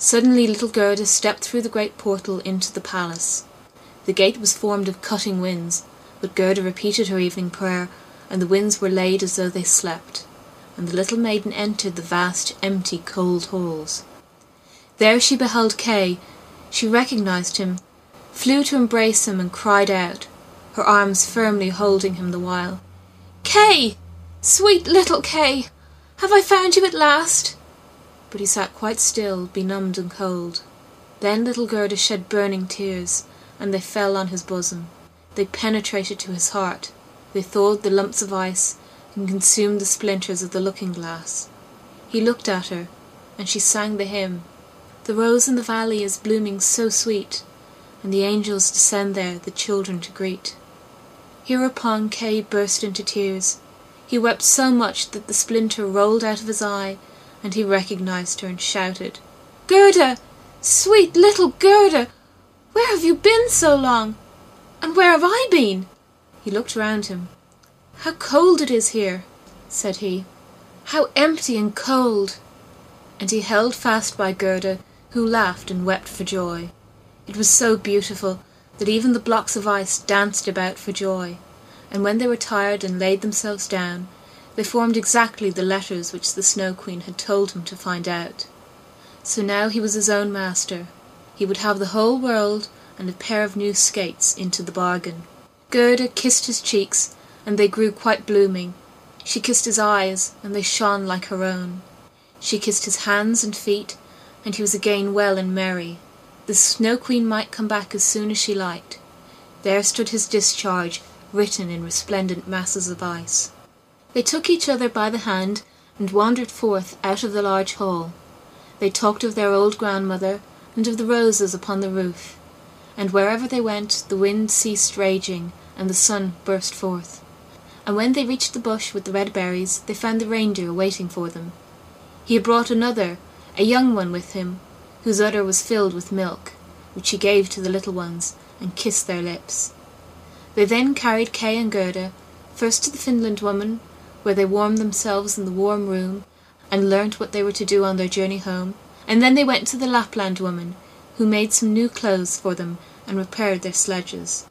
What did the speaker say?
Suddenly little Gerda stepped through the great portal into the palace. The gate was formed of cutting winds, but Gerda repeated her evening prayer, and the winds were laid as though they slept, and the little maiden entered the vast, empty, cold halls. There she beheld Kay. She recognized him, flew to embrace him, and cried out, her arms firmly holding him the while, "Kay! Sweet little Kay! Have I found you at last?" But he sat quite still, benumbed and cold. Then little Gerda shed burning tears, and they fell on his bosom. They penetrated to his heart. They thawed the lumps of ice, and consumed the splinters of the looking glass. He looked at her, and she sang the hymn, The rose in the valley is blooming so sweet, and the angels descend there the children to greet. Hereupon Kay burst into tears. He wept so much that the splinter rolled out of his eye, and he recognized her and shouted, Gerda! Sweet little Gerda! Where have you been so long? And where have I been? He looked round him. How cold it is here, said he. How empty and cold! And he held fast by Gerda, who laughed and wept for joy. It was so beautiful that even the blocks of ice danced about for joy, and when they were tired and laid themselves down, they formed exactly the letters which the Snow Queen had told him to find out. So now he was his own master. He would have the whole world and a pair of new skates into the bargain. Gerda kissed his cheeks, and they grew quite blooming. She kissed his eyes, and they shone like her own. She kissed his hands and feet, and he was again well and merry. The Snow Queen might come back as soon as she liked. There stood his discharge, written in resplendent masses of ice. They took each other by the hand and wandered forth out of the large hall. They talked of their old grandmother and of the roses upon the roof, and wherever they went the wind ceased raging and the sun burst forth. And when they reached the bush with the red berries, they found the reindeer waiting for them. He had brought another, a young one, with him, whose udder was filled with milk, which he gave to the little ones, and kissed their lips. They then carried Kay and Gerda, first to the Finland woman, where they warmed themselves in the warm room, and learnt what they were to do on their journey home, and then they went to the Lapland woman, who made some new clothes for them and repaired their sledges.